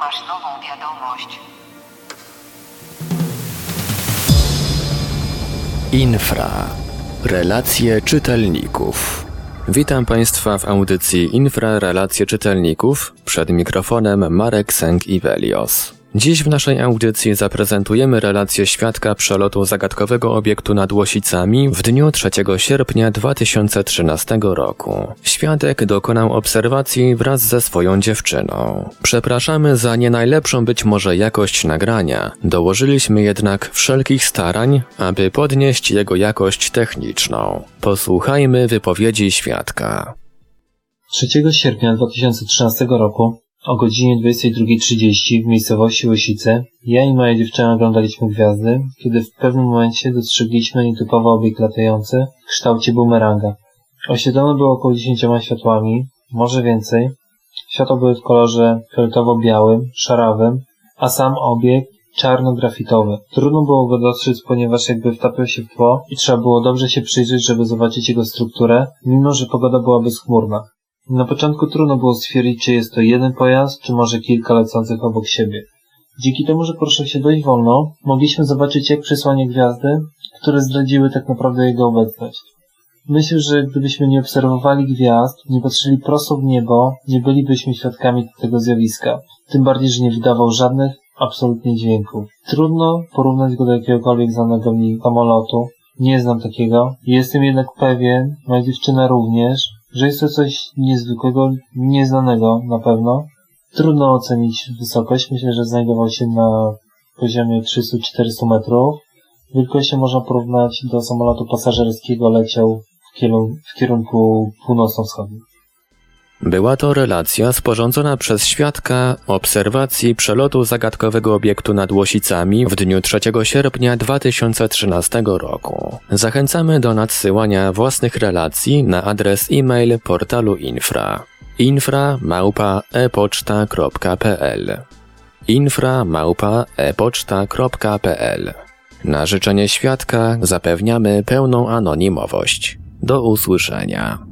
Masz nową wiadomość. Infra. Relacje czytelników. Witam Państwa w audycji Infra Relacje czytelników. Przed mikrofonem Marek Sęk-Iwelios. Dziś w naszej audycji zaprezentujemy relację świadka przelotu zagadkowego obiektu nad Łosicami w dniu 3 sierpnia 2013 roku. Świadek dokonał obserwacji wraz ze swoją dziewczyną. Przepraszamy za nie najlepszą być może jakość nagrania. Dołożyliśmy jednak wszelkich starań, aby podnieść jego jakość techniczną. Posłuchajmy wypowiedzi świadka. 3 sierpnia 2013 roku o godzinie 22.30 w miejscowości Łosice ja i moja dziewczyna oglądaliśmy gwiazdy, kiedy w pewnym momencie dostrzegliśmy nietypowy obiekt latający w kształcie bumeranga. Oświetlone było około 10 światłami, może więcej. Światła były w kolorze fioletowo-białym, szarawym, a sam obiekt czarno-grafitowy. Trudno było go dostrzec, ponieważ jakby wtapiał się w tło i trzeba było dobrze się przyjrzeć, żeby zobaczyć jego strukturę, mimo że pogoda była bezchmurna. Na początku trudno było stwierdzić, czy jest to jeden pojazd, czy może kilka lecących obok siebie. Dzięki temu, że poruszał się dość wolno, mogliśmy zobaczyć jak przysłanie gwiazdy, które zdradziły tak naprawdę jego obecność. Myślę, że gdybyśmy nie obserwowali gwiazd, nie patrzyli prosto w niebo, nie bylibyśmy świadkami tego zjawiska. Tym bardziej, że nie wydawał żadnych absolutnie dźwięków. Trudno porównać go do jakiegokolwiek znanego mi samolotu. Nie znam takiego. Jestem jednak pewien, moja dziewczyna również, że jest to coś niezwykłego, nieznanego na pewno. Trudno ocenić wysokość. Myślę, że znajdował się na poziomie 300-400 metrów. Wielkością można porównać do samolotu pasażerskiego, leciał w, kierunku, w kierunku północno-wschodnim. Była to relacja sporządzona przez świadka obserwacji przelotu zagadkowego obiektu nad Łosicami w dniu 3 sierpnia 2013 roku. Zachęcamy do nadsyłania własnych relacji na adres e-mail portalu Infra infra@epoczta.pl infra@epoczta.pl Na życzenie świadka zapewniamy pełną anonimowość. Do usłyszenia.